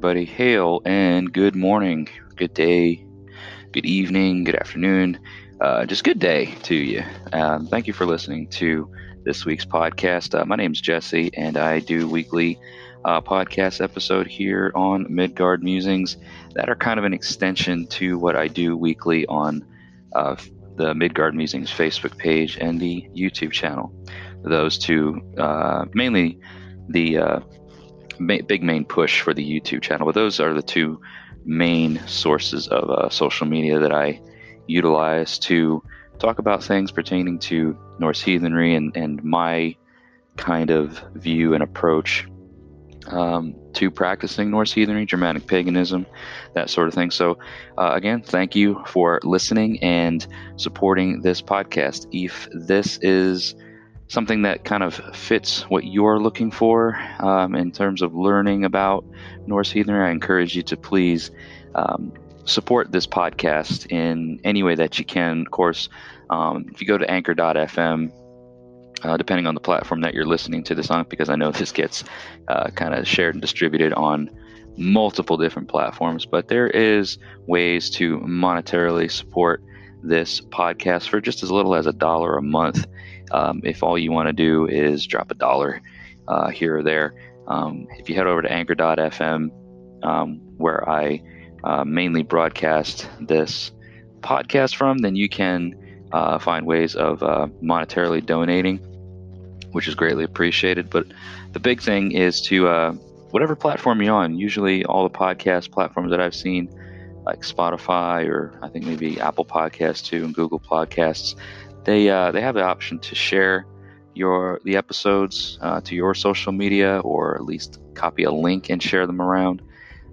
Everybody. Hail and good morning, good day, good evening, good afternoon, uh, just good day to you. Um, thank you for listening to this week's podcast. Uh, my name is Jesse, and I do weekly uh, podcast episode here on Midgard Musings that are kind of an extension to what I do weekly on uh, the Midgard Musings Facebook page and the YouTube channel. Those two, uh, mainly the uh, ma- big main push for the YouTube channel, but those are the two main sources of uh, social media that I utilize to talk about things pertaining to Norse heathenry and, and my kind of view and approach um, to practicing Norse heathenry, Germanic paganism, that sort of thing. So, uh, again, thank you for listening and supporting this podcast. If this is something that kind of fits what you're looking for um, in terms of learning about Norse heathenry, I encourage you to please um, support this podcast in any way that you can. Of course, um, if you go to anchor.fm, uh, depending on the platform that you're listening to this on, because I know this gets uh, kind of shared and distributed on multiple different platforms, but there is ways to monetarily support this podcast for just as little as a dollar a month. Um, if all you want to do is drop a dollar uh, here or there, um, if you head over to anchor.fm, um, where I uh, mainly broadcast this podcast from, then you can uh, find ways of uh, monetarily donating, which is greatly appreciated. But the big thing is to uh, whatever platform you're on, usually all the podcast platforms that I've seen, like Spotify or I think maybe Apple Podcasts too and Google Podcasts, they uh, they have the option to share your the episodes uh, to your social media or at least copy a link and share them around.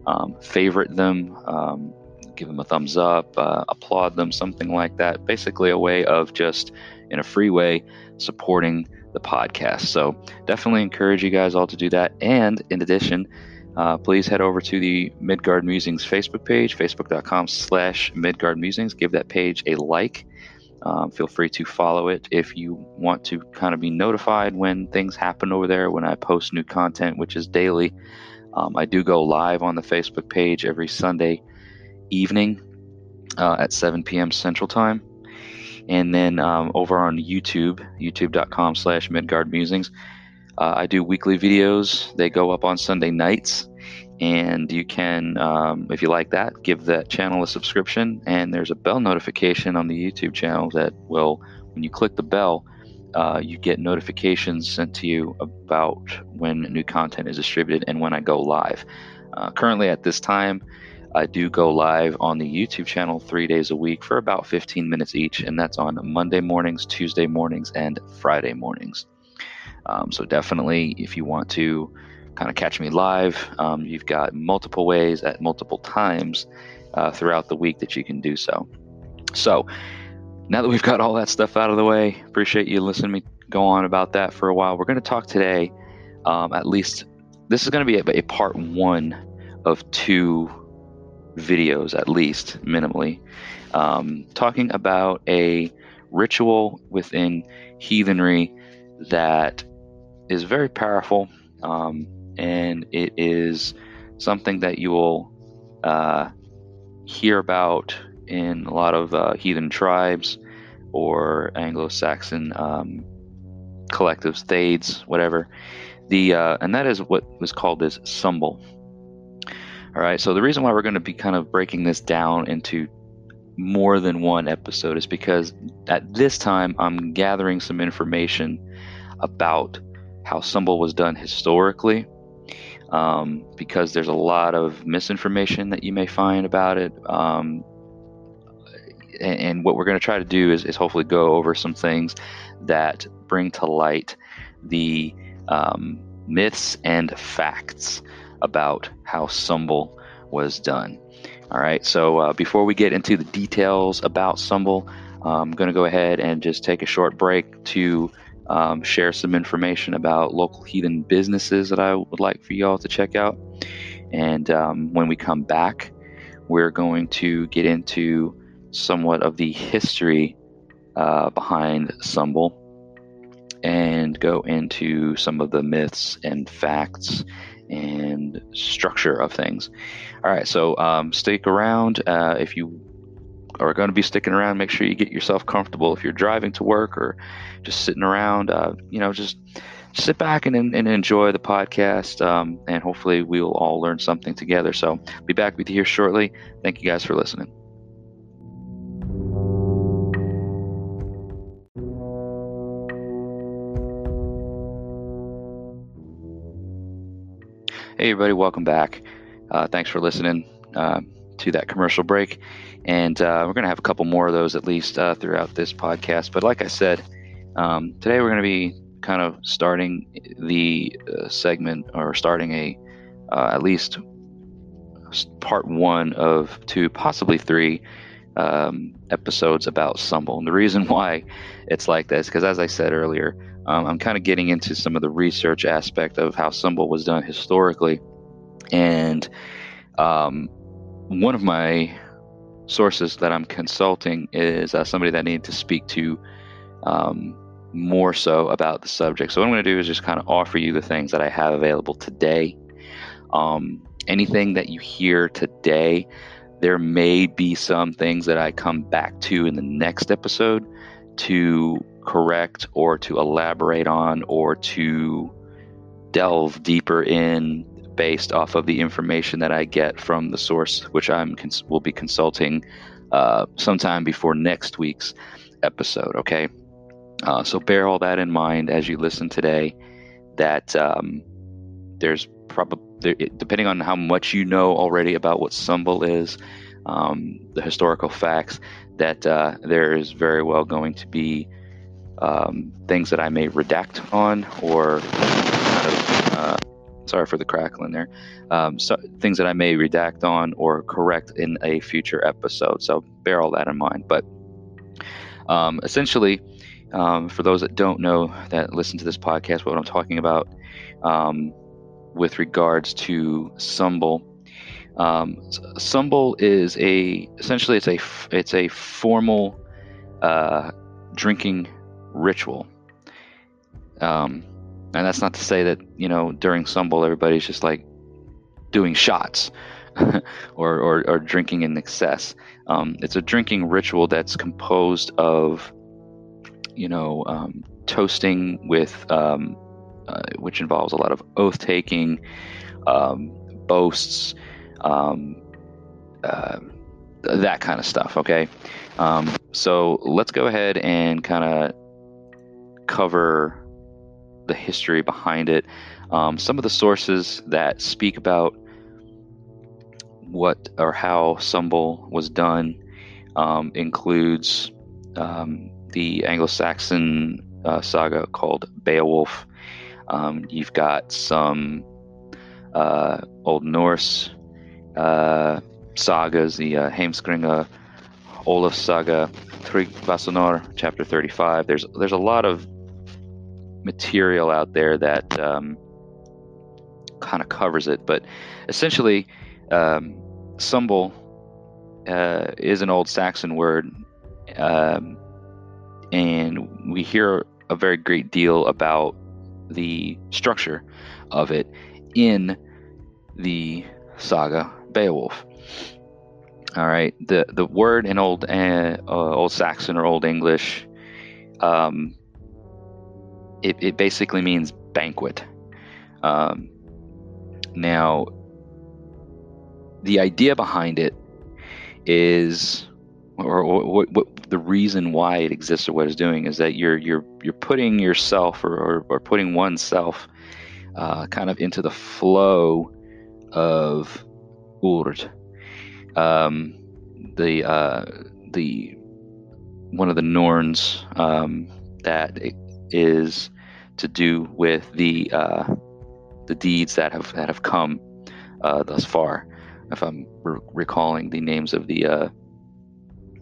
Um, favorite them, um, give them a thumbs up, uh, applaud them, something like that. Basically, a way of just in a free way supporting the podcast. So definitely encourage you guys all to do that. And in addition, uh, please head over to the Midgard Musings Facebook page, facebook.com slash Midgard Musings. Give that page a like. Um, feel free to follow it if you want to kind of be notified when things happen over there, when I post new content, which is daily. Um, I do go live on the Facebook page every Sunday evening uh, at 7 p.m. Central Time. And then um, over on YouTube, youtube.com slash Midgard Musings, uh, I do weekly videos. They go up on Sunday nights. And you can, um, if you like that, give that channel a subscription. And there's a bell notification on the YouTube channel that will, when you click the bell, uh, you get notifications sent to you about when new content is distributed and when I go live. Uh, currently, at this time, I do go live on the YouTube channel three days a week for about 15 minutes each, and that's on Monday mornings, Tuesday mornings, and Friday mornings. Um, so, definitely, if you want to kind of catch me live, um, you've got multiple ways at multiple times uh, throughout the week that you can do so. So, now that we've got all that stuff out of the way, appreciate you listening me go on about that for a while. We're going to talk today, um, at least, this is going to be a, a part one of two videos, at least minimally, um, talking about a ritual within heathenry that is very powerful, um, and it is something that you will uh, hear about in a lot of uh, heathen tribes or Anglo-Saxon um, collectives, thedes, whatever. The uh, and that is what was called as sumbel. All right. So the reason why we're going to be kind of breaking this down into more than one episode is because at this time I'm gathering some information about how sumbel was done historically. Um, because there's a lot of misinformation that you may find about it. Um, and, what we're going to try to do is, is, hopefully go over some things that bring to light the um, myths and facts about how Sumbel was done. All right, so uh, before we get into the details about Sumbel, I'm going to go ahead and just take a short break to um, share some information about local heathen businesses that I would like for y'all to check out. And um, when we come back, we're going to get into somewhat of the history uh, behind Sumbel and go into some of the myths and facts and structure of things. All right, so um, stick around. Uh, if you are going to be sticking around, make sure you get yourself comfortable. If you're driving to work or just sitting around, uh, you know, just sit back and, and enjoy the podcast. Um, and hopefully, we will all learn something together. So, be back with you here shortly. Thank you guys for listening. Hey, everybody, welcome back. Uh, thanks for listening uh, to that commercial break. And uh, we're going to have a couple more of those at least uh, throughout this podcast. But like I said, um, today we're going to be kind of starting the uh, segment or starting a uh, at least part one of two, possibly three um, episodes about Sumbel. And the reason why it's like this, because as I said earlier, um, I'm kind of getting into some of the research aspect of how Sumbel was done historically. And um, one of my sources that I'm consulting is uh, somebody that I need to speak to um, more so about the subject. So, what I'm going to do is just kind of offer you the things that I have available today. Um, anything that you hear today, there may be some things that I come back to in the next episode to correct or to elaborate on or to delve deeper in based off of the information that I get from the source, which I'm cons- will be consulting uh, sometime before next week's episode. Okay, uh, so bear all that in mind as you listen today. That um, there's probably depending on how much you know already about what Sumbel is, um, the historical facts, that uh, there is very well going to be um, things that I may redact on or uh, sorry for the crackling there, um, so things that I may redact on or correct in a future episode. So bear all that in mind. But um, essentially, um, for those that don't know that listen to this podcast, what I'm talking about um, with regards to Sumbel. Um, Sumbel is a essentially it's a it's a formal uh, drinking ritual. Um, and that's not to say that you know during Sumbel everybody's just like doing shots or, or, or drinking in excess. Um, it's a drinking ritual that's composed of you know um, toasting with um, uh, which involves a lot of oath taking, um, boasts, um, uh, that kind of stuff. Okay, um, so let's go ahead and kind of cover the history behind it. Um, some of the sources that speak about what or how Sumbel was done um, includes um, the Anglo-Saxon uh, saga called Beowulf. Um, you've got some uh, Old Norse uh, sagas, the uh, Heimskringla, Olaf saga, Tryggvasonar, chapter 35. There's there's a lot of material out there that um, kind of covers it. But essentially, um, Sumbel uh, is an old Saxon word, um, and we hear a very great deal about the structure of it in the saga Beowulf. All right, the the word in old uh, old Saxon or Old English um, it, it basically means banquet. Um, now, the idea behind it is, or, what, what, the reason why it exists or what it's doing is that you're you're you're putting yourself or, or, or putting oneself uh, kind of into the flow of urd. Um, the uh, the one of the Norns um, that is to do with the uh, the deeds that have that have come uh, thus far. If I'm re- recalling the names of the uh,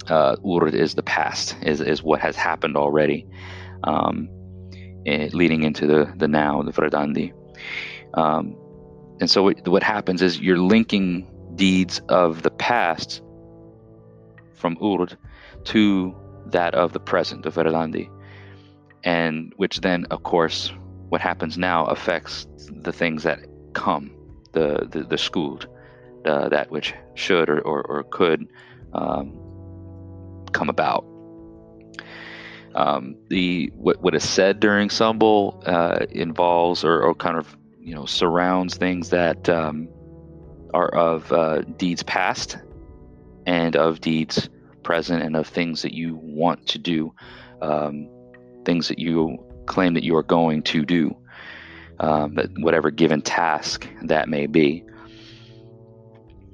uh, Urd is the past, is is what has happened already, um, eh, leading into the the now, the Verdandi. Um, and so what, what happens is you're linking deeds of the past from Urd to that of the present, the Verdandi and which then, of course, what happens now affects the things that come, the the, the skuld, uh, that which should or, or, or could um, come about. Um, the what, what is said during Sumbul uh, involves or, or, kind of you know surrounds things that um, are of uh, deeds past and of deeds present and of things that you want to do, um, things that you claim that you are going to do, um, whatever given task that may be.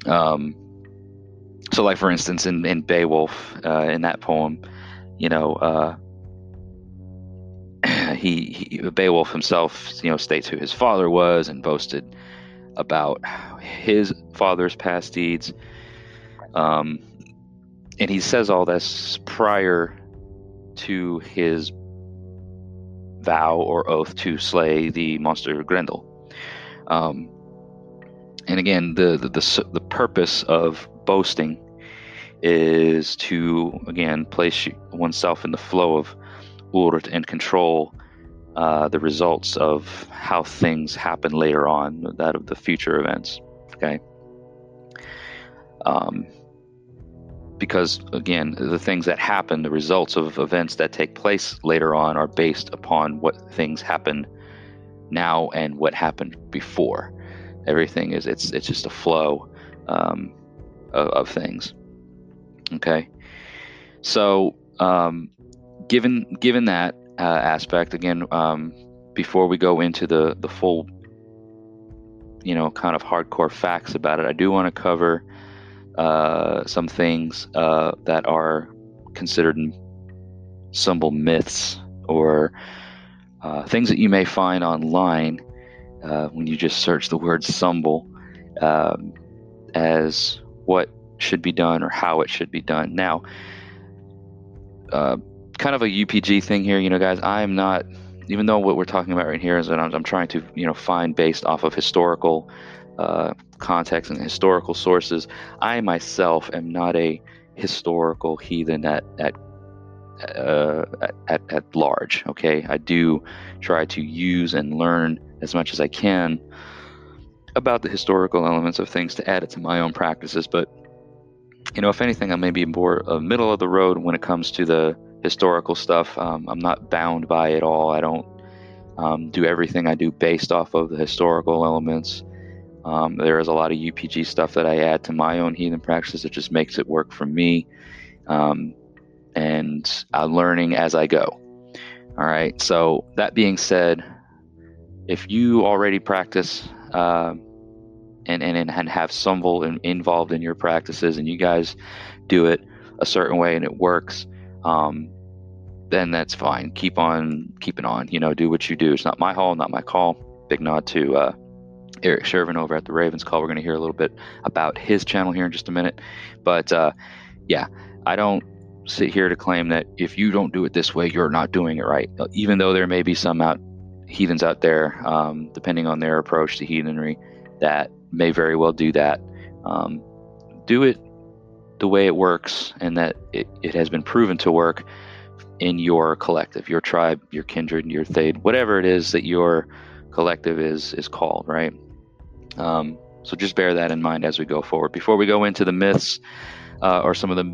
Um, so, like for instance, in in Beowulf, uh, in that poem, you know, uh, he, he, Beowulf himself, you know, states who his father was and boasted about his father's past deeds. Um, and he says all this prior to his vow or oath to slay the monster Grendel. Um, and again, the, the, the the purpose of boasting is to again place oneself in the flow of Urd and control uh, the results of how things happen later on, that of the future events. Okay. Um, because again, the things that happen, the results of events that take place later on, are based upon what things happen now and what happened before. Everything is it's it's just a flow um, of, of, things. Okay, so um, given given that uh, aspect again, um, before we go into the the full, you know, kind of hardcore facts about it, I do want to cover uh, some things uh, that are considered Sumbel myths or uh, things that you may find online uh, when you just search the word Sumbel um, as what should be done or how it should be done. Now, uh, kind of a UPG thing here, you know, guys. I'm not, even though what we're talking about right here is that I'm, I'm trying to, you know, find based off of historical uh, context and historical sources. I myself am not a historical heathen at at uh, at, at large. Okay, I do try to use and learn as much as I can about the historical elements of things to add it to my own practices. But you know, if anything, I may be more uh, middle of the road when it comes to the historical stuff. Um, I'm not bound by it all. I don't um, do everything I do based off of the historical elements. Um, there is a lot of UPG stuff that I add to my own healing practices. It just makes it work for me. Um, and I'm learning as I go. All right. So, that being said, if you already practice uh, and, and, and have in, involved in your practices and you guys do it a certain way and it works, um, then that's fine. Keep on keeping on. You know, do what you do. It's not my hall, not my call. Big nod to uh, Eric Shervin over at the Ravens Call. We're going to hear a little bit about his channel here in just a minute. But uh, yeah, I don't sit here to claim that if you don't do it this way, you're not doing it right. Even though there may be some out heathens out there, um, depending on their approach to heathenry, that may very well do that. Um, do it the way it works, and that it, it has been proven to work in your collective, your tribe, your kindred, your thede, whatever it is that your collective is is called, right? Um, so just bear that in mind as we go forward. Before we go into the myths uh, or some of the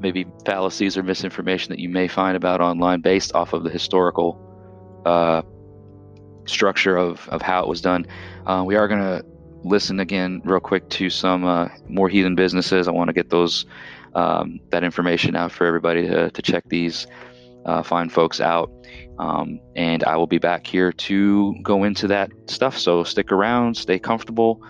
maybe fallacies or misinformation that you may find about online based off of the historical uh, structure of, of how it was done, uh, we are going to listen again real quick to some uh, more heathen businesses. I want to get those um, that information out for everybody to, to check these uh, fine folks out. Um, and I will be back here to go into that stuff. So stick around, stay comfortable,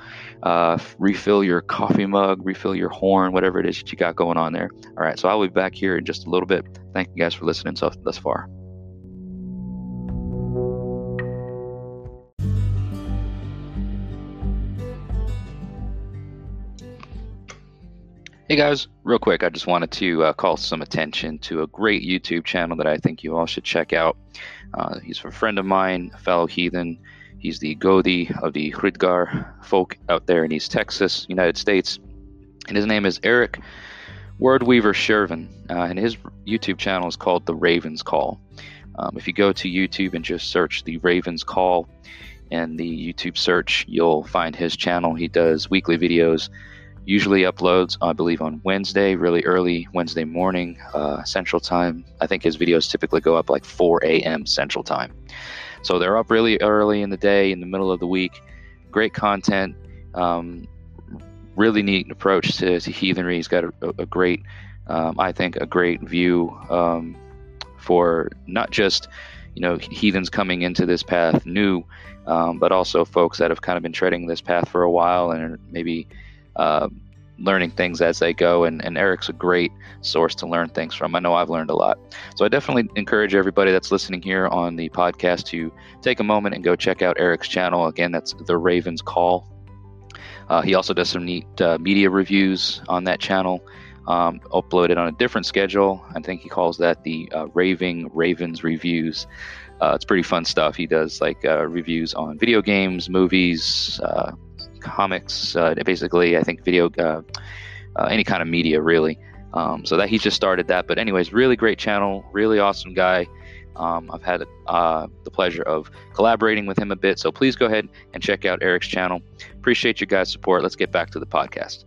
uh, refill your coffee mug, refill your horn, whatever it is that you got going on there. All right, so I'll be back here in just a little bit. Thank you guys for listening so, thus far. Hey guys, real quick, I just wanted to uh, call some attention to a great YouTube channel that I think you all should check out. Uh, he's a friend of mine, a fellow heathen. He's the Godi of the Hridgar folk out there in East Texas, United States. And his name is Eric Wordweaver Shervin. Uh, and his YouTube channel is called The Ravens Call. Um, if you go to YouTube and just search The Ravens Call, in the YouTube search, you'll find his channel. He does weekly videos, usually uploads, I believe, on Wednesday, really early Wednesday morning, uh, Central Time. I think his videos typically go up like 4 a.m. Central Time. So they're up really early in the day, in the middle of the week. Great content. Um, really neat approach to, to heathenry. He's got a, a great, um, I think, a great view um, for not just you know heathens coming into this path new, um, but also folks that have kind of been treading this path for a while and maybe uh, learning things as they go. And, and Eric's a great source to learn things from. I know I've learned a lot. So I definitely encourage everybody that's listening here on the podcast to take a moment and go check out Eric's channel. Again, that's The Raven's Call. Uh, he also does some neat uh, media reviews on that channel, um, uploaded on a different schedule. I think he calls that the uh, Raving Ravens Reviews. Uh, it's pretty fun stuff. He does like uh, reviews on video games, movies, uh, comics, uh, basically, I think video, uh, uh, any kind of media, really. Um, so that he's just started that. But anyways, really great channel, really awesome guy. Um, I've had uh, the pleasure of collaborating with him a bit. So please go ahead and check out Eric's channel. Appreciate your guys' support. Let's get back to the podcast.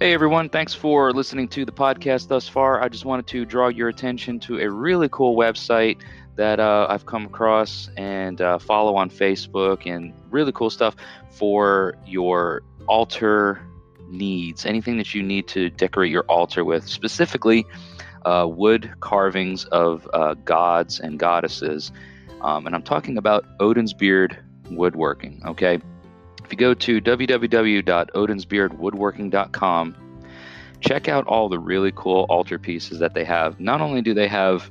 Hey everyone, thanks for listening to the podcast thus far. I just wanted to draw your attention to a really cool website that uh, I've come across and uh, follow on Facebook and really cool stuff for your altar needs. Anything that you need to decorate your altar with, specifically uh, wood carvings of uh, gods and goddesses. Um, and I'm talking about Odin's Beard woodworking, okay? If you go to www.odinsbeardwoodworking.com, check out all the really cool altar pieces that they have. Not only do they have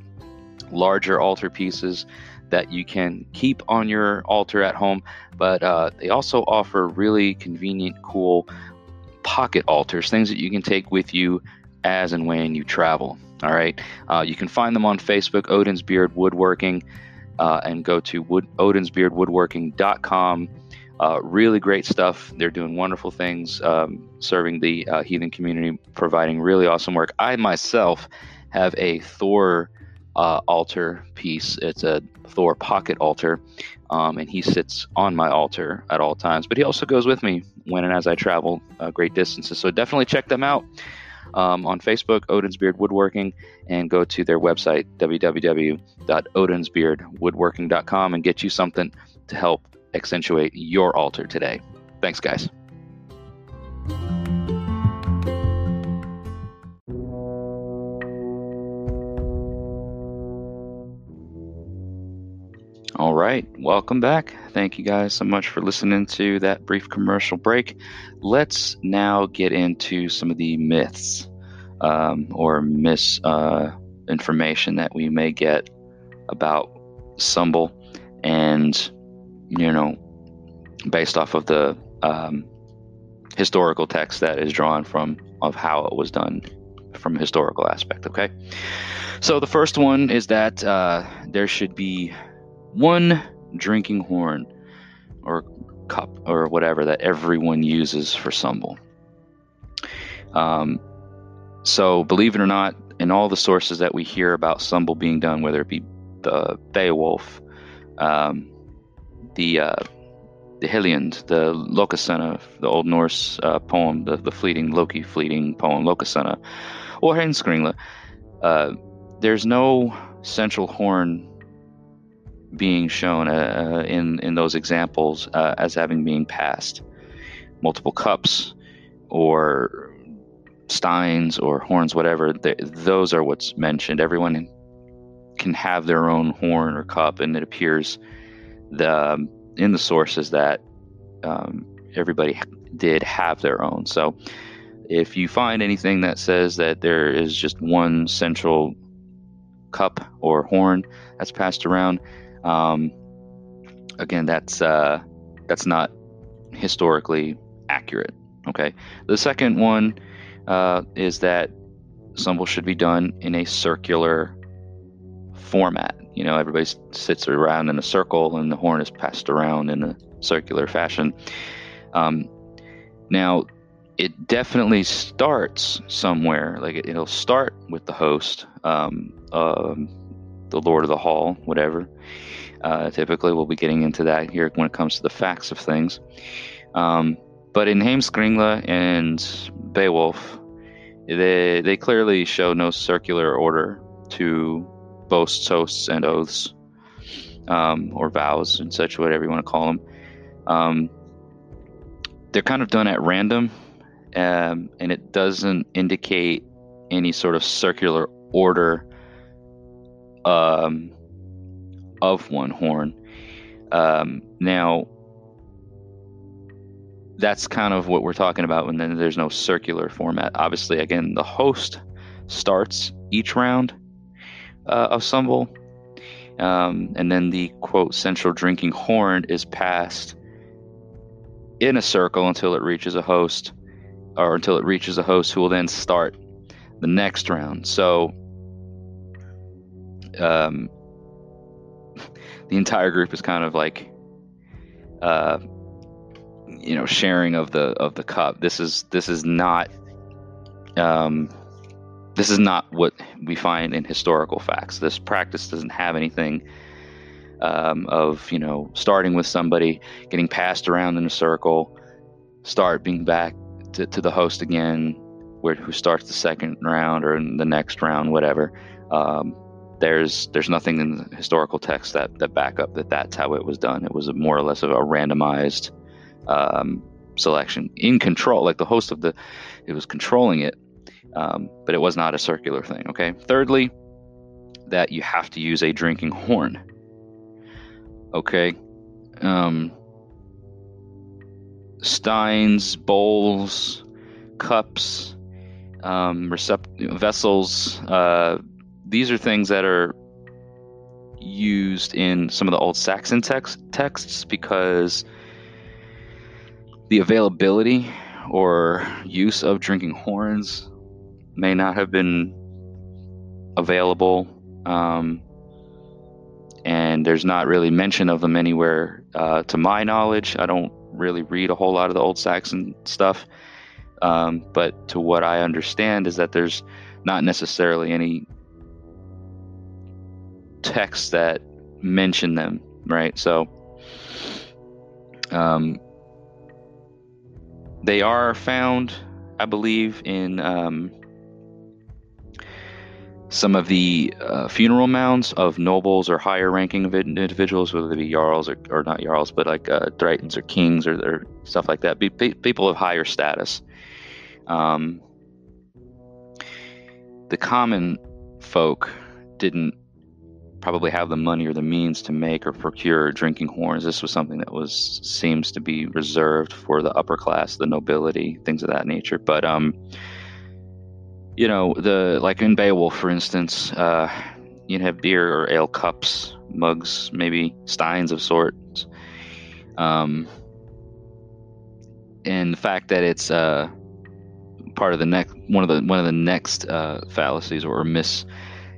larger altar pieces that you can keep on your altar at home, but uh, they also offer really convenient, cool pocket altars, things that you can take with you as and when you travel. All right. Uh, you can find them on Facebook, Odin's Beard Woodworking, uh, and go to wood, odinsbeardwoodworking.com uh, really great stuff. They're doing wonderful things, um, serving the uh, heathen community, providing really awesome work. I myself have a Thor uh, altar piece. It's a Thor pocket altar, um, and he sits on my altar at all times. But he also goes with me when and as I travel uh, great distances. So definitely check them out. Um, on Facebook, Odin's Beard Woodworking, and go to their website, www.odinsbeardwoodworking.com, and get you something to help accentuate your altar today. Thanks, guys. All right, welcome back. Thank you guys so much for listening to that brief commercial break. Let's now get into some of the myths um, or misinformation uh, that we may get about Sumbel and you know, based off of the um, historical text that is drawn from of how it was done from a historical aspect. Okay, so the first one is that uh, there should be one drinking horn or cup or whatever that everyone uses for Sumbel. Um, so believe it or not, in all the sources that we hear about Sumbel being done, whether it be the Beowulf, um, the uh, the Heliand, the Lokasenna, the Old Norse uh, poem, the, the flyting Loki flyting poem Lokasenna, or Heimskringla, uh, there's no central horn being shown uh, in in those examples uh, as having being passed. Multiple cups or steins or horns, whatever, those are what's mentioned. Everyone can have their own horn or cup, and it appears the um, in the sources that um, everybody did have their own. So if you find anything that says that there is just one central cup or horn that's passed around, um, again, that's uh, that's not historically accurate. Okay. The second one uh, is that Sumbel should be done in a circular format. You know, everybody sits around in a circle and the horn is passed around in a circular fashion. Um, now, it definitely starts somewhere. Like it, will start with the host, um, um, the Lord of the Hall, whatever. Uh, typically, we'll be getting into that here when it comes to the facts of things. Um, but in Heimskringla and Beowulf, they they clearly show no circular order to boasts, toasts, and oaths, um, or vows, and such, whatever you want to call them. Um, they're kind of done at random, um, and it doesn't indicate any sort of circular order um, of one horn. Um, now, that's kind of what we're talking about when there's no circular format. Obviously, again, the host starts each round uh, of Sumbel, um, and then the quote central drinking horn is passed in a circle until it reaches a host, or until it reaches a host who will then start the next round. So, um, the entire group is kind of like, uh, you know, sharing of the of the cup. This is this is not, um, this is not what we find in historical facts. This practice doesn't have anything um, of you know starting with somebody, getting passed around in a circle, start being back to, to the host again, where who starts the second round or in the next round, whatever. Um, there's there's nothing in the historical text that that back up that that's how it was done. It was more or less of a randomized um, selection in control, like the host of the it was controlling it, um, but it was not a circular thing. Okay. Thirdly, that you have to use a drinking horn. Okay. Um, steins, bowls, cups, um, recept- vessels. Uh, these are things that are used in some of the old Saxon text- texts because the availability or use of drinking horns may not have been available. Um, and there's not really mention of them anywhere uh, to my knowledge. I don't really read a whole lot of the old Saxon stuff. Um, but to what I understand is that there's not necessarily any texts that mention them, right? So um, they are found, I believe, in um, some of the uh, funeral mounds of nobles or higher ranking individuals, whether they be jarls or, or not jarls, but like uh, or kings or, or stuff like that, be, be, people of higher status. Um, the common folk didn't probably have the money or the means to make or procure drinking horns. This was something that was seems to be reserved for the upper class, the nobility, things of that nature. But um, you know, the like in Beowulf, for instance, uh, you'd have beer or ale cups, mugs, maybe steins of sorts. Um, and the fact that it's uh, part of the next one of the one of the next uh, fallacies or mis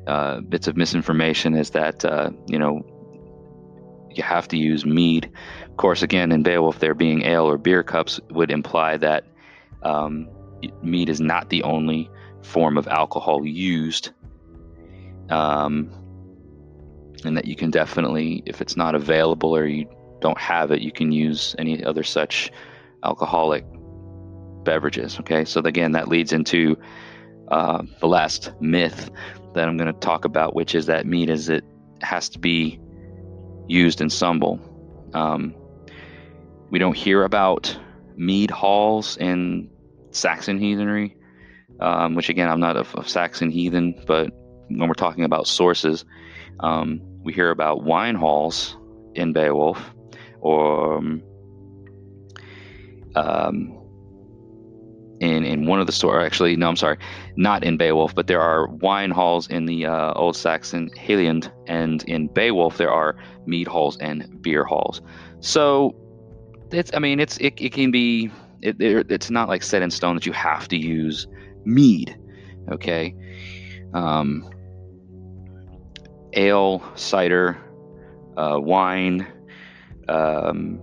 uh, bits of misinformation is that uh, you know you have to use mead. Of course, again in Beowulf, there being ale or beer cups would imply that um, mead is not the only form of alcohol used. Um, and that you can definitely, if it's not available or you don't have it, you can use any other such alcoholic beverages. Okay, so again, that leads into uh, the last myth that I'm going to talk about, which is that mead is it has to be used in Sumbel. Um, we don't hear about mead halls in Saxon heathenry um, which again, I'm not a, a, Saxon heathen, but when we're talking about sources, um, we hear about wine halls in Beowulf, or um, um, in in one of the store. Actually, no, I'm sorry, not in Beowulf, but there are wine halls in the uh, Old Saxon Heliand, and in Beowulf there are mead halls and beer halls. So it's, I mean, it's it, it can be. It, it's not like set in stone that you have to use mead. Okay. Um, ale, cider, uh, wine, um,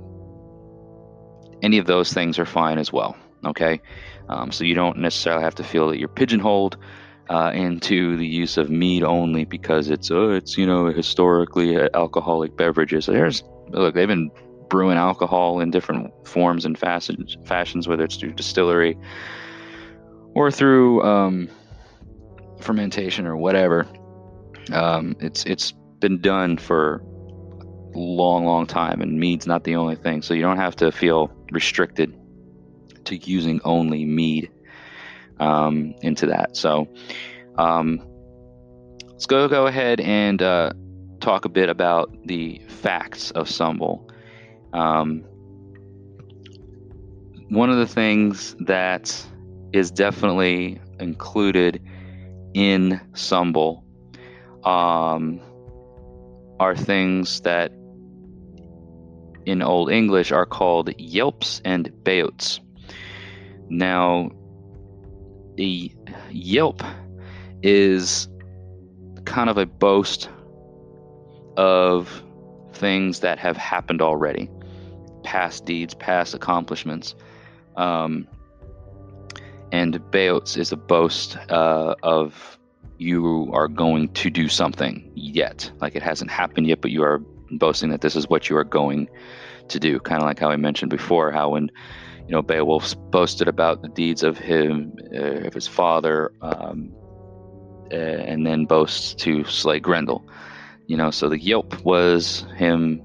any of those things are fine as well. Okay, um, so you don't necessarily have to feel that you're pigeonholed uh, into the use of mead only because it's oh, it's you know historically alcoholic beverages. There's look, they've been brewing alcohol in different forms and fashions, fashions whether it's through distillery or through um, fermentation or whatever. Um, it's it's been done for a long, long time, and mead's not the only thing. So you don't have to feel restricted to using only mead um, into that. So um, let's go go ahead and uh, talk a bit about the facts of Sumbel. Um, one of the things that is definitely included in Sumbel um, are things that in Old English are called yelps and beots. Now, a yelp is kind of a boast of things that have happened already, past deeds, past accomplishments. Um, and Beots is a boast uh, of you are going to do something yet. Like it hasn't happened yet, but you are boasting that this is what you are going to do. Kind of like how I mentioned before, how when you know Beowulf boasted about the deeds of him, uh, of his father, um, uh, and then boasts to slay Grendel. You know, so the Yelp was him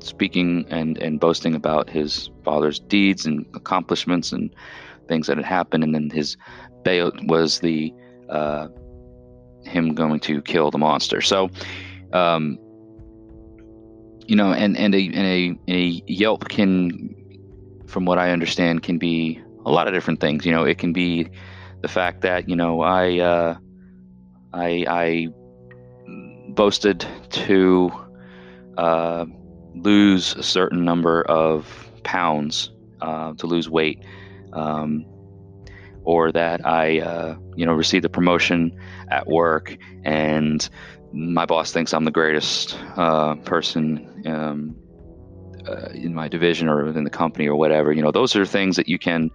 speaking and and boasting about his father's deeds and accomplishments and things that had happened, and then his bail was the uh, him going to kill the monster. So, um, you know, and and a and a, a Yelp can, from what I understand, can be a lot of different things. You know, it can be the fact that you know I uh, I, I boasted to uh, lose a certain number of pounds uh, to lose weight. Um, or that I, uh, you know, received a promotion at work and my boss thinks I'm the greatest uh, person um, uh, in my division or within the company or whatever. You know, those are things that you can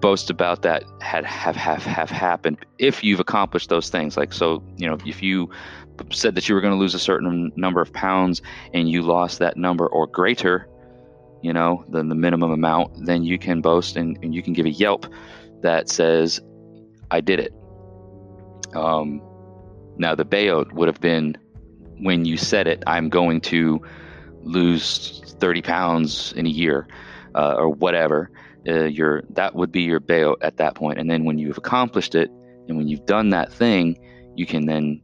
boast about that had have have have happened if you've accomplished those things. Like so, you know, if you said that you were going to lose a certain number of pounds and you lost that number or greater, you know, than the minimum amount, then you can boast and, and you can give a Yelp that says, I did it. Um, now, the Beot would have been when you said it, I'm going to lose 30 pounds in a year uh, or whatever. Uh, your that would be your Beot at that point. And then when you've accomplished it and when you've done that thing, you can then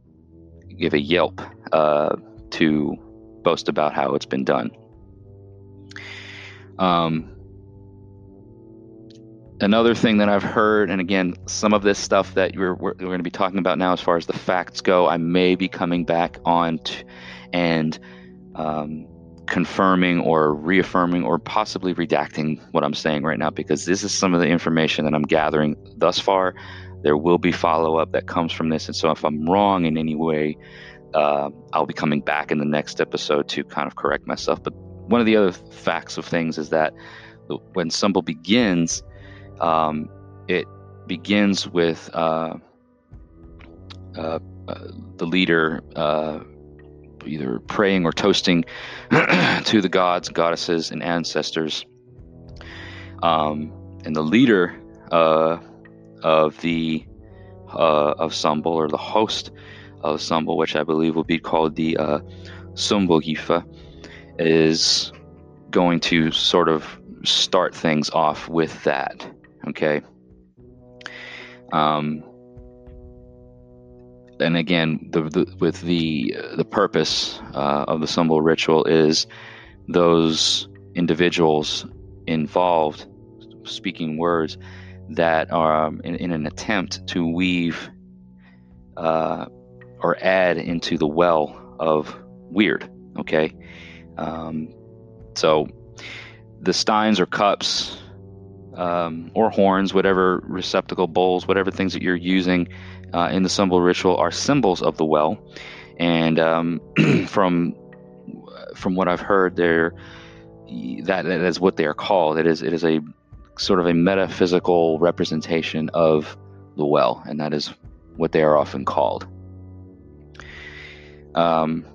give a Yelp uh, to boast about how it's been done. Um, another thing that I've heard, and again, some of this stuff that we're, we're, we're going to be talking about now, as far as the facts go, I may be coming back on t- and um, confirming or reaffirming or possibly redacting what I'm saying right now because this is some of the information that I'm gathering thus far. There will be follow up that comes from this. And so if I'm wrong in any way, uh, I'll be coming back in the next episode to kind of correct myself. But one of the other facts of things is that when Sumbel begins, um, it begins with uh, uh, uh, the leader uh, either praying or toasting to the gods, goddesses, and ancestors. Um, and the leader uh, of the uh, of Sumbel, or the host of Sumbel, which I believe will be called the uh, Sumbulgifa, is going to sort of start things off with that. Okay. Um, and again, the, the, with the the purpose uh, of the Sumbel ritual is those individuals involved speaking words that are um, in, in, an attempt to weave uh, or add into the well of wyrd. Okay, um, so the steins or cups um, or horns, whatever receptacle bowls, whatever things that you're using uh, in the Sumbel ritual are symbols of the well. And um, from from what I've heard, there that, that is what they are called. It is it is a sort of a metaphysical representation of the well, and that is what they are often called. Um,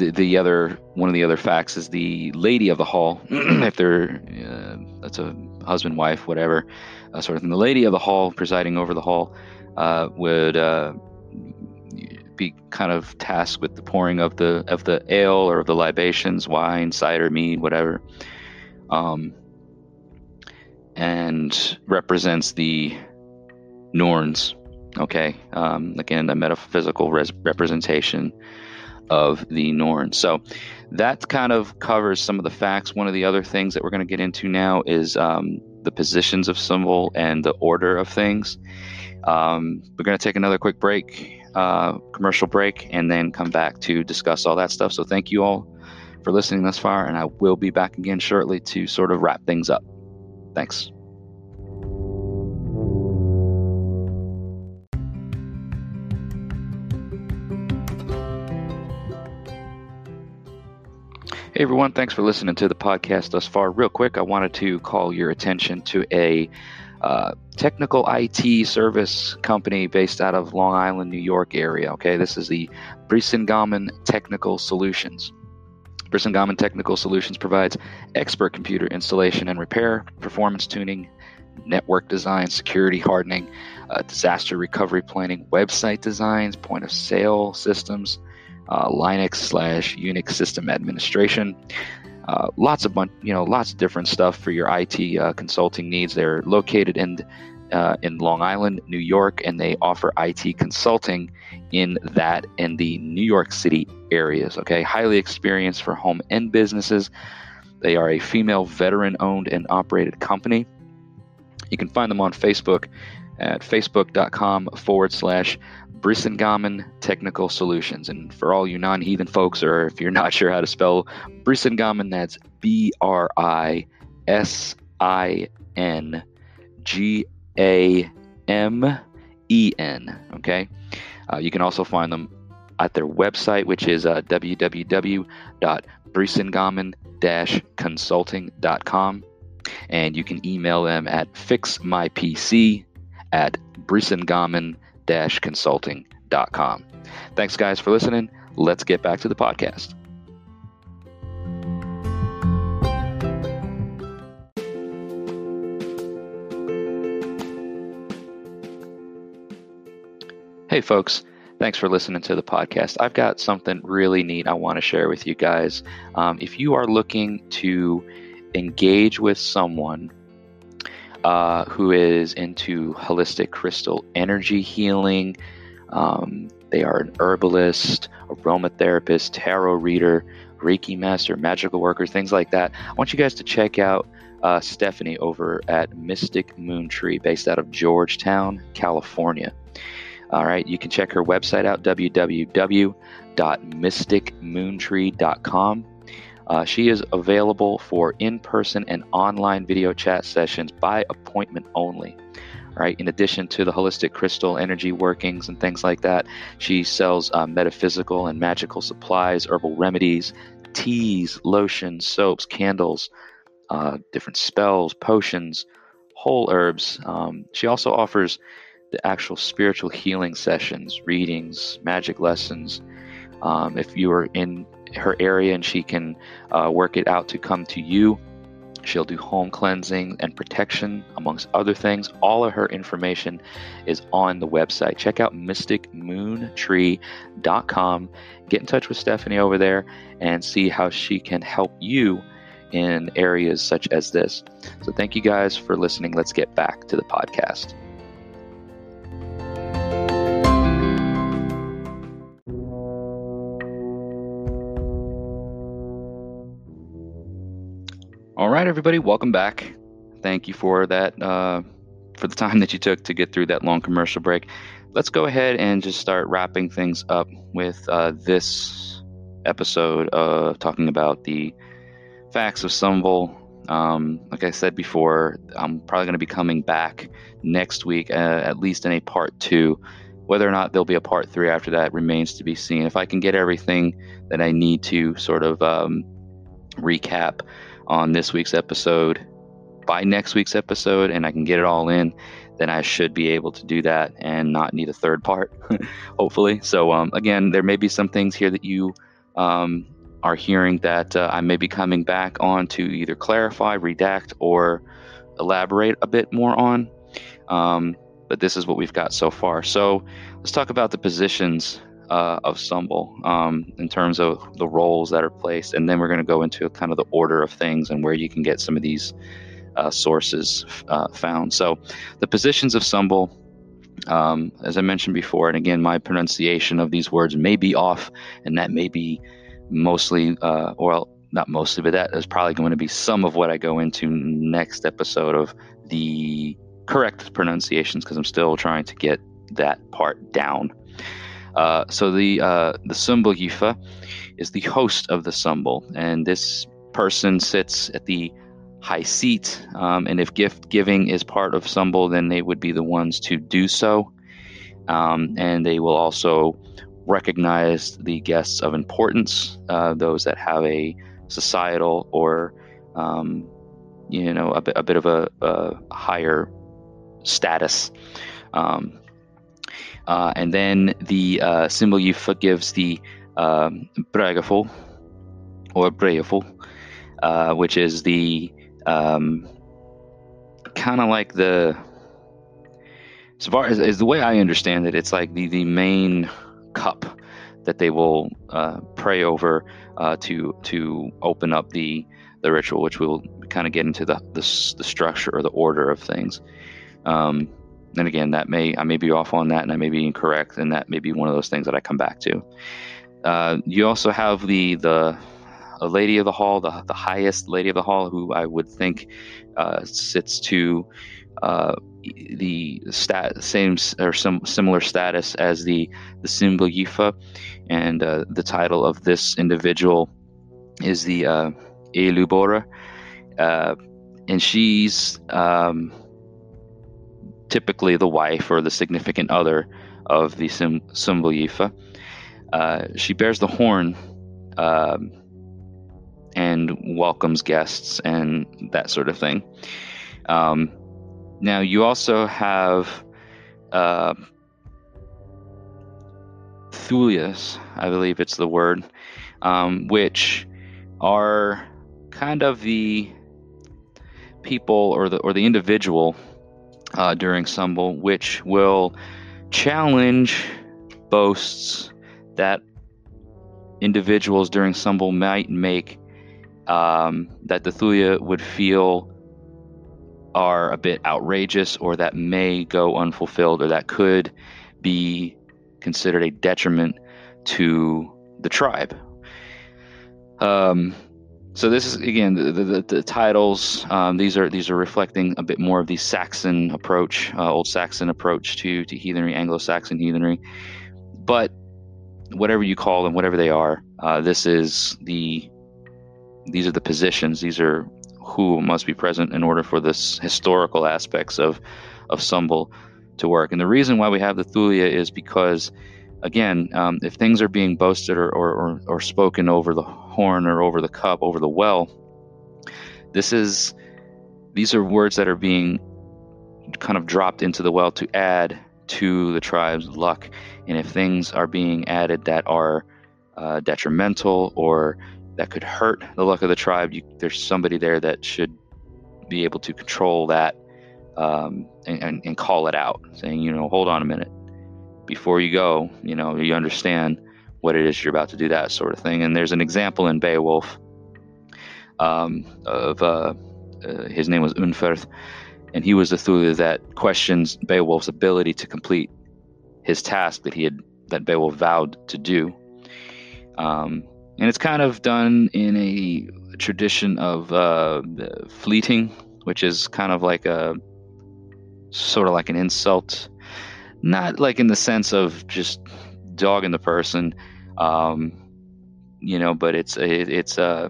the, the other one of the other facts is the lady of the hall, if they're uh, that's a husband, wife, whatever uh, sort of thing. The lady of the hall, presiding over the hall, uh, would uh, be kind of tasked with the pouring of the of the ale or of the libations, wine, cider, mead, whatever, um, and represents the Norns. Okay, um, again, a metaphysical res- representation of the Norns. So that kind of covers some of the facts. One of the other things that we're going to get into now is um, the positions of Sumbel and the order of things. Um, we're going to take another quick break, uh, commercial break, and then come back to discuss all that stuff. So thank you all for listening thus far, and I will be back again shortly to sort of wrap things up. Thanks. Hey everyone, thanks for listening to the podcast thus far. Real quick, I wanted to call your attention to a uh, technical IT service company based out of Long Island, New York area. Okay, this is the Brisingamen Technical Solutions. Brisingamen Technical Solutions provides expert computer installation and repair, performance tuning, network design, security hardening, uh, disaster recovery planning, website designs, point of sale systems uh, Linux slash Unix system administration. Uh, lots of bunch, you know lots of different stuff for your IT uh, consulting needs. They're located in uh, in Long Island, New York, and they offer IT consulting in that and the New York City areas. Okay, highly experienced for home and businesses. They are a female veteran owned and operated company. You can find them on Facebook at facebook.com forward slash Brisingamen Technical Solutions. And for all you non heathen folks, or if you're not sure how to spell Brisingamen, that's B R I S I N G A M E N. Okay. Uh, you can also find them at their website, which is uh, www.brisingamen consulting.com. And you can email them at fixmypc at brisingamen consulting.com. Thanks, guys, for listening. Let's get back to the podcast. Hey, folks. Thanks for listening to the podcast. I've got something really neat I want to share with you guys. Um, if you are looking to engage with someone uh, who is into holistic crystal energy healing. Um, they are an herbalist, aromatherapist, tarot reader, Reiki master, magical worker, things like that. I want you guys to check out uh, Stephanie over at Mystic Moon Tree, based out of Georgetown, California. All right, you can check her website out www.mysticmoontree.com. Uh, she is available for in person and online video chat sessions by appointment only. Right. In addition to the holistic crystal energy workings and things like that, she sells uh, metaphysical and magical supplies, herbal remedies, teas, lotions, soaps, candles, uh, different spells, potions, whole herbs. Um, she also offers the actual spiritual healing sessions, readings, magic lessons. Um, if you are in her area and she can uh, work it out to come to you. She'll do home cleansing and protection, amongst other things. All of her information is on the website. Check out mysticmoontree.com. Get in touch with Stephanie over there and see how she can help you in areas such as this. So, thank you guys for listening. Let's get back to the podcast. Right, everybody, welcome back. Thank you for that, uh, for the time that you took to get through that long commercial break. Let's go ahead and just start wrapping things up with uh, this episode of talking about the facts of Sumbel. Um, like I said before, I'm probably going to be coming back next week, uh, at least in a part two. Whether or not there'll be a part three after that remains to be seen. If I can get everything that I need to sort of um, recap on this week's episode by next week's episode and I can get it all in, then I should be able to do that and not need a third part, hopefully. So, um, again, there may be some things here that you um, are hearing that uh, I may be coming back on to either clarify, redact, or elaborate a bit more on. Um, but this is what we've got so far. So let's talk about the positions uh, of Sumbel um, in terms of the roles that are placed, and then we're going to go into kind of the order of things and where you can get some of these uh, sources uh, found. So the positions of Sumbel. Um, as I mentioned before, and again, my pronunciation of these words may be off, and that may be mostly, uh, well, not mostly, but that is probably going to be some of what I go into next episode of the correct pronunciations because I'm still trying to get that part down. Uh, so the uh, the Sumbel Yifa is the host of the Sumbel, and this person sits at the high seat. Um, and if gift giving is part of Sumbel, then they would be the ones to do so. Um, and they will also recognize the guests of importance, uh, those that have a societal or um, you know a bit, a bit of a, a higher status. Um, uh, and then the uh, Sumbel Yifa gives the um, or Breyaful, uh, which is the um, kind of like the as far as, as, the way I understand it, it's like the, the main cup that they will uh, pray over uh, to to open up the the ritual, which we'll kind of get into the, the, the structure or the order of things. Um, and again, that may I may be off on that, and I may be incorrect, and that may be one of those things that I come back to. Uh, you also have the the a lady of the hall, the, the highest lady of the hall, who I would think uh, sits to uh, the stat, same or some similar status as the the Sumbel Yifa, and uh, the title of this individual is the uh, Elubora, uh, and she's um, typically the wife or the significant other of the Sim- Yifa. Uh, she bears the horn um, and welcomes guests and that sort of thing. Um, now, you also have uh, Thulias, I believe it's the word, um, which are kind of the people or the or the individual uh, during Sumbel, which will challenge boasts that individuals during Sumbel might make um, that the Thulia would feel are a bit outrageous or that may go unfulfilled or that could be considered a detriment to the tribe. Um, so this is again the, the, the titles. Um, these are these are reflecting a bit more of the Saxon approach, uh, old Saxon approach to to heathenry, Anglo-Saxon heathenry. But whatever you call them, whatever they are, uh, this is the these are the positions. These are who must be present in order for this historical aspects of of Sumbel to work. And the reason why we have the Thulia is because again, um, if things are being boasted or, or, or, or, spoken over the horn or over the cup, over the well, this is these are words that are being kind of dropped into the well to add to the tribe's luck. And if things are being added that are uh, detrimental or that could hurt the luck of the tribe, you, there's somebody there that should be able to control that um, and, and, and call it out, saying, you know, hold on a minute before you go, you know, you understand what it is you're about to do, that sort of thing. And there's an example in Beowulf um, of uh, uh, his name was Unferth, and he was the Thule that questions Beowulf's ability to complete his task that he had that Beowulf vowed to do. Um, and it's kind of done in a tradition of uh, flyting, which is kind of like a sort of like an insult not like in the sense of just dogging the person, um, you know, but it's it, it's uh,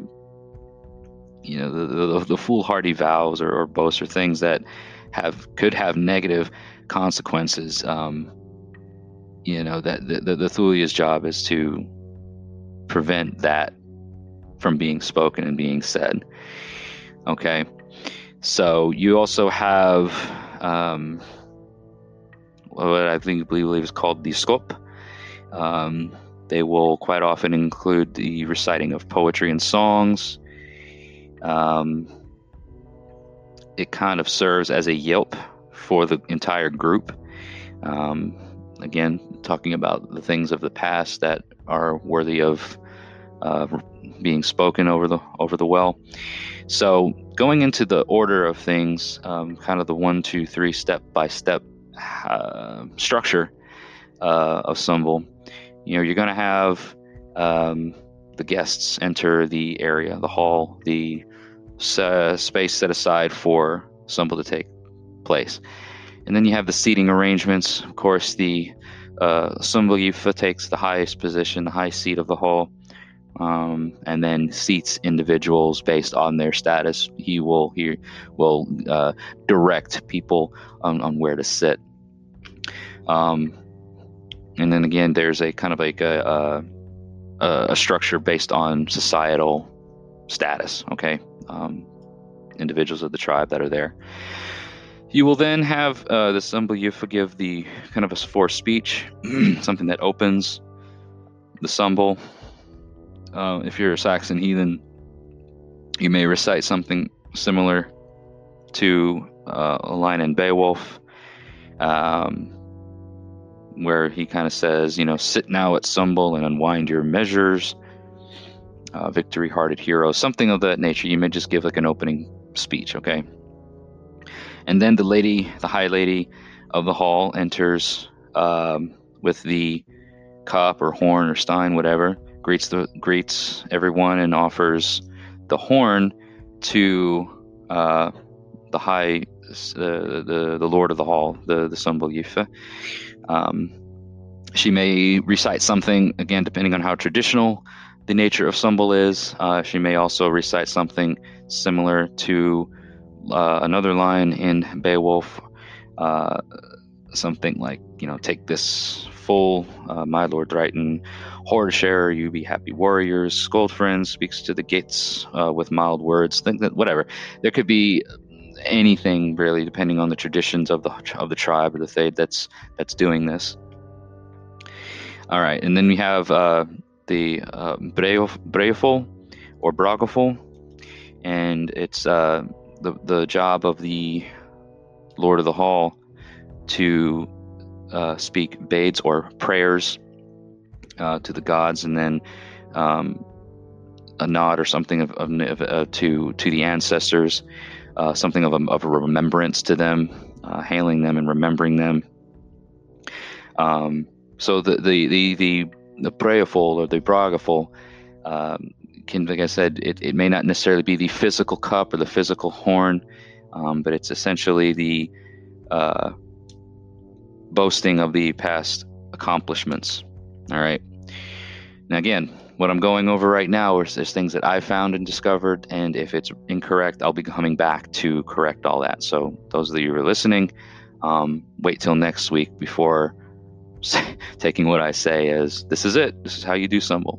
you know the, the, the foolhardy vows or, or, boasts or things that have could have negative consequences. Um, you know that the, the, Thulia's job is to prevent that from being spoken and being said. Okay. So you also have um, what I think believe is called the scop. Um, they will quite often include the reciting of poetry and songs. Um, it kind of serves as a yelp for the entire group. Um, again, talking about the things of the past that are worthy of uh, being spoken over the over the well. So going into the order of things, um, kind of the one, two, three, step by step uh, structure uh, of Sumbel, you know, you're going to have um, the guests enter the area, the hall, the uh, space set aside for Sumbel to take place. And then you have the seating arrangements. Of course, the uh, Sumbel Yifa takes the highest position, the high seat of the hall, um, and then seats individuals based on their status. He will he will uh, direct people on, on where to sit. Um, and then again, there's a kind of like a, a, a structure based on societal status. Okay, um, individuals of the tribe that are there. You will then have uh, the Sumbel you forgive the kind of a forced speech, something that opens the Sumbel. Uh, if you're a Saxon heathen, you may recite something similar to uh, a line in Beowulf. Um, where he kind of says, you know, sit now at Sumbel and unwind your measures. Uh, victory hearted hero, something of that nature. You may just give like an opening speech, okay? And then the lady, the high lady of the hall, enters um, with the cup or horn or stein, whatever, greets the greets everyone and offers the horn to uh, the high, uh, the the lord of the hall, the the Sumbul Yifa. Um, she may recite something, again, depending on how traditional the nature of Sumbel is. Uh, she may also recite something similar to uh, another line in Beowulf, uh, something like, you know, take this full, uh, my lord Dryden, horde share, you be happy warriors, scold friends, speaks to the gates uh, with mild words, think that whatever. There could be anything really, depending on the traditions of the of the tribe or the Thede that's that's doing this. All right, and then we have uh, the uh, Breoful or Bragaful, and it's uh, the the job of the Lord of the Hall to uh, speak bades or prayers uh, to the gods, and then um, a nod or something of, of, of uh, to to the ancestors uh, something of a, of a remembrance to them, uh, hailing them and remembering them. Um, so the the the the, the prayerful or the bragaful um, can, like I said, it, it may not necessarily be the physical cup or the physical horn, um, but it's essentially the uh, boasting of the past accomplishments. All right. Now, again, what I'm going over right now is, is things that I found and discovered, and if it's incorrect, I'll be coming back to correct all that. So those of you who are listening, um, wait till next week before taking what I say as this is it. This is how you do Sumbel.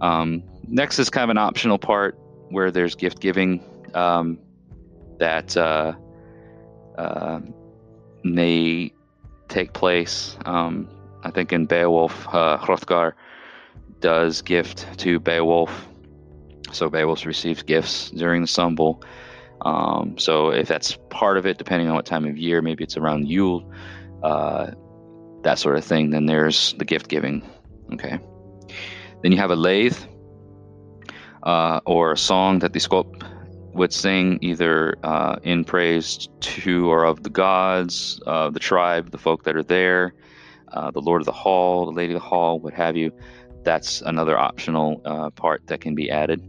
Um, next is kind of an optional part where there's gift giving um, that uh, uh, may take place. Um, I think in Beowulf, uh, Hrothgar does gift to Beowulf. So Beowulf receives gifts during the Sumbel. Um, so if that's part of it, depending on what time of year, maybe it's around Yule, uh, that sort of thing, then there's the gift giving. Okay. Then you have a lathe uh, or a song that the scop would sing either uh, in praise to or of the gods, uh, the tribe, the folk that are there, uh, the lord of the hall, the lady of the hall, what have you that's another optional uh, part that can be added.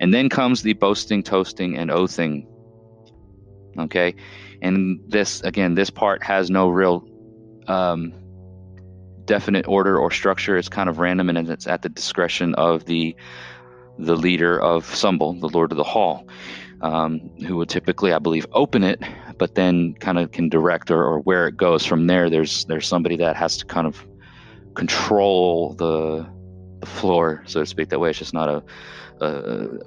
And then comes the boasting, toasting, and oathing. Okay, and this again, this part has no real um, definite order or structure. It's kind of random, and it's at the discretion of the the leader of Sumbel, the Lord of the Hall, um, who would typically, I believe, open it, but then kind of can direct or, or where it goes from there. There's there's somebody that has to kind of control the floor, so to speak. That way, it's just not a, a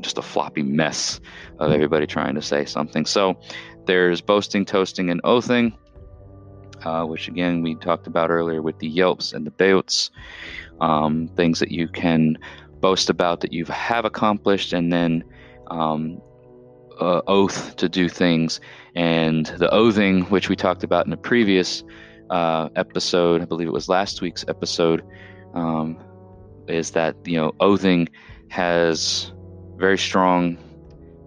just a floppy mess of everybody trying to say something. So there's boasting, toasting, and oathing, uh, which again we talked about earlier with the yelps and the beots, um, things that you can boast about that you have accomplished, and then um, uh, oath to do things. And the oathing, which we talked about in a previous uh, episode, I believe it was last week's episode, um, is that you know oathing has very strong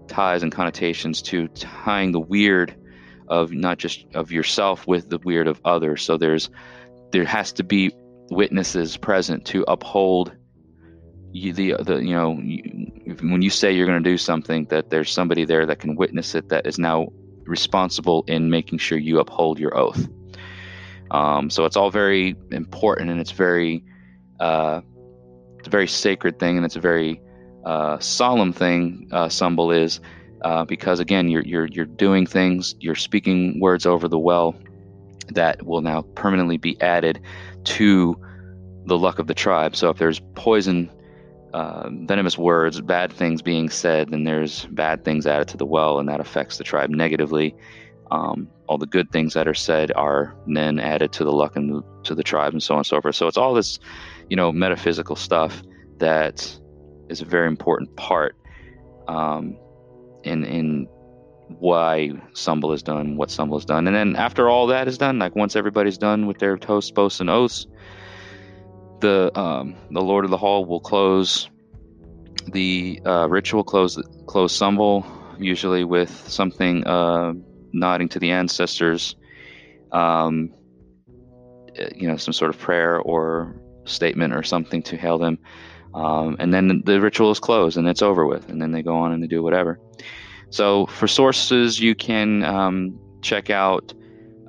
ties and connotations to tying the wyrd of not just of yourself with the wyrd of others. So there's there has to be witnesses present to uphold you the the you know you, when you say you're going to do something that there's somebody there that can witness it that is now responsible in making sure you uphold your oath. Um, so it's all very important and it's very uh, it's a very sacred thing and it's a very uh, solemn thing. Uh, Sumbel is uh, because again you're you're you're doing things you're speaking words over the well that will now permanently be added to the luck of the tribe. So if there's poison uh, venomous words, bad things being said, then there's bad things added to the well, and that affects the tribe negatively. Um, all the good things that are said are then added to the luck and to the tribe, and so on and so forth. So it's all this, you know, metaphysical stuff that is a very important part um, in in why Sumbel is done, what Sumbel is done, and then after all that is done, like once everybody's done with their toasts, boasts, and oaths, the um, the Lord of the Hall will close the uh, ritual, close close Sumbel, usually with something uh, nodding to the ancestors, um, you know, some sort of prayer or statement or something to hail them, um, and then the ritual is closed and it's over with, and then they go on and they do whatever. So for sources, you can um, check out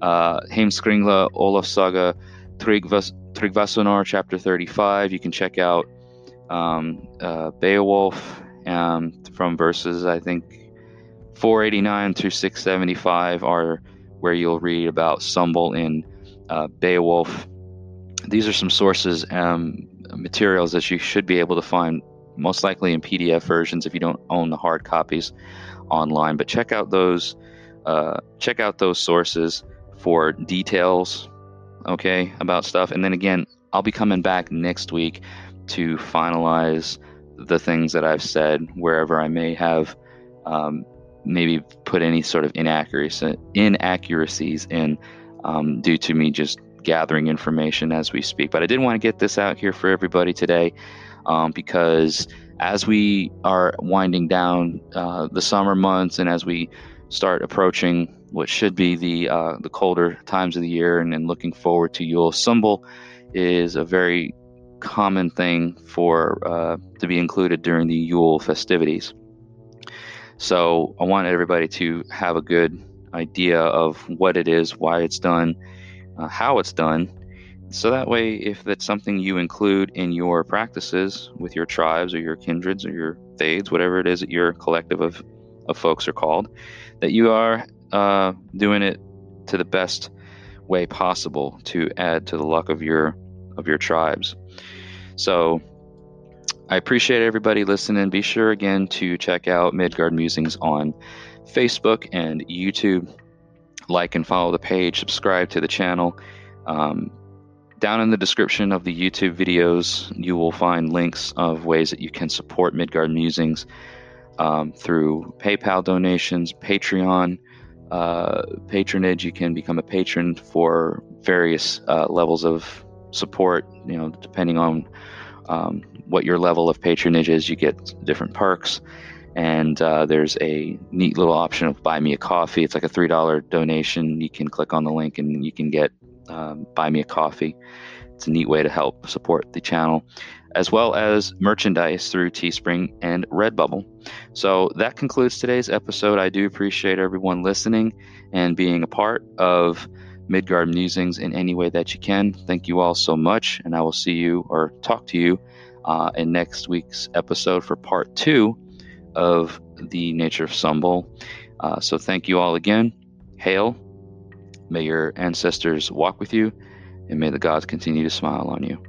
uh, Heimskringla, Olaf Saga, Tryggvas Tryggvasonar, chapter 35. You can check out um, uh, Beowulf um, from verses, I think, 489 through 675 are where you'll read about Sumbel in uh, Beowulf. These are some sources, um, materials that you should be able to find most likely in PDF versions if you don't own the hard copies online. But check out those, uh, check out those sources for details okay, about stuff. And then again, I'll be coming back next week to finalize the things that I've said wherever I may have um, maybe put any sort of inaccuracy, inaccuracies in um, due to me just gathering information as we speak. But I did want to get this out here for everybody today um, because as we are winding down uh, the summer months and as we start approaching what should be the uh, the colder times of the year and, and looking forward to Yule. Sumbel is a very common thing for uh, to be included during the Yule festivities. So I want everybody to have a good idea of what it is, why it's done, uh, how it's done. So that way, if that's something you include in your practices with your tribes or your kindreds or your thedes, whatever it is that your collective of, of folks are called, that you are uh, doing it to the best way possible to add to the luck of your of your tribes. So I appreciate everybody listening. Be sure again to check out Midgard Musings on Facebook and YouTube. Like and follow the page, subscribe to the channel. Um, down in the description of the YouTube videos, you will find links of ways that you can support Midgard Musings um, through PayPal donations, Patreon, uh, patronage. You can become a patron for various uh, levels of support. You know, depending on um, what your level of patronage is, you get different perks. And uh, there's a neat little option of buy me a coffee. It's like a three dollar donation. You can click on the link and you can get um, buy me a coffee. It's a neat way to help support the channel as well as merchandise through Teespring and Redbubble. So that concludes today's episode. I do appreciate everyone listening and being a part of Midgard Musings in any way that you can. Thank you all so much, and I will see you or talk to you uh, in next week's episode for part two of the nature of Sumbel. Uh, so thank you all again. Hail. May your ancestors walk with you, and may the gods continue to smile on you.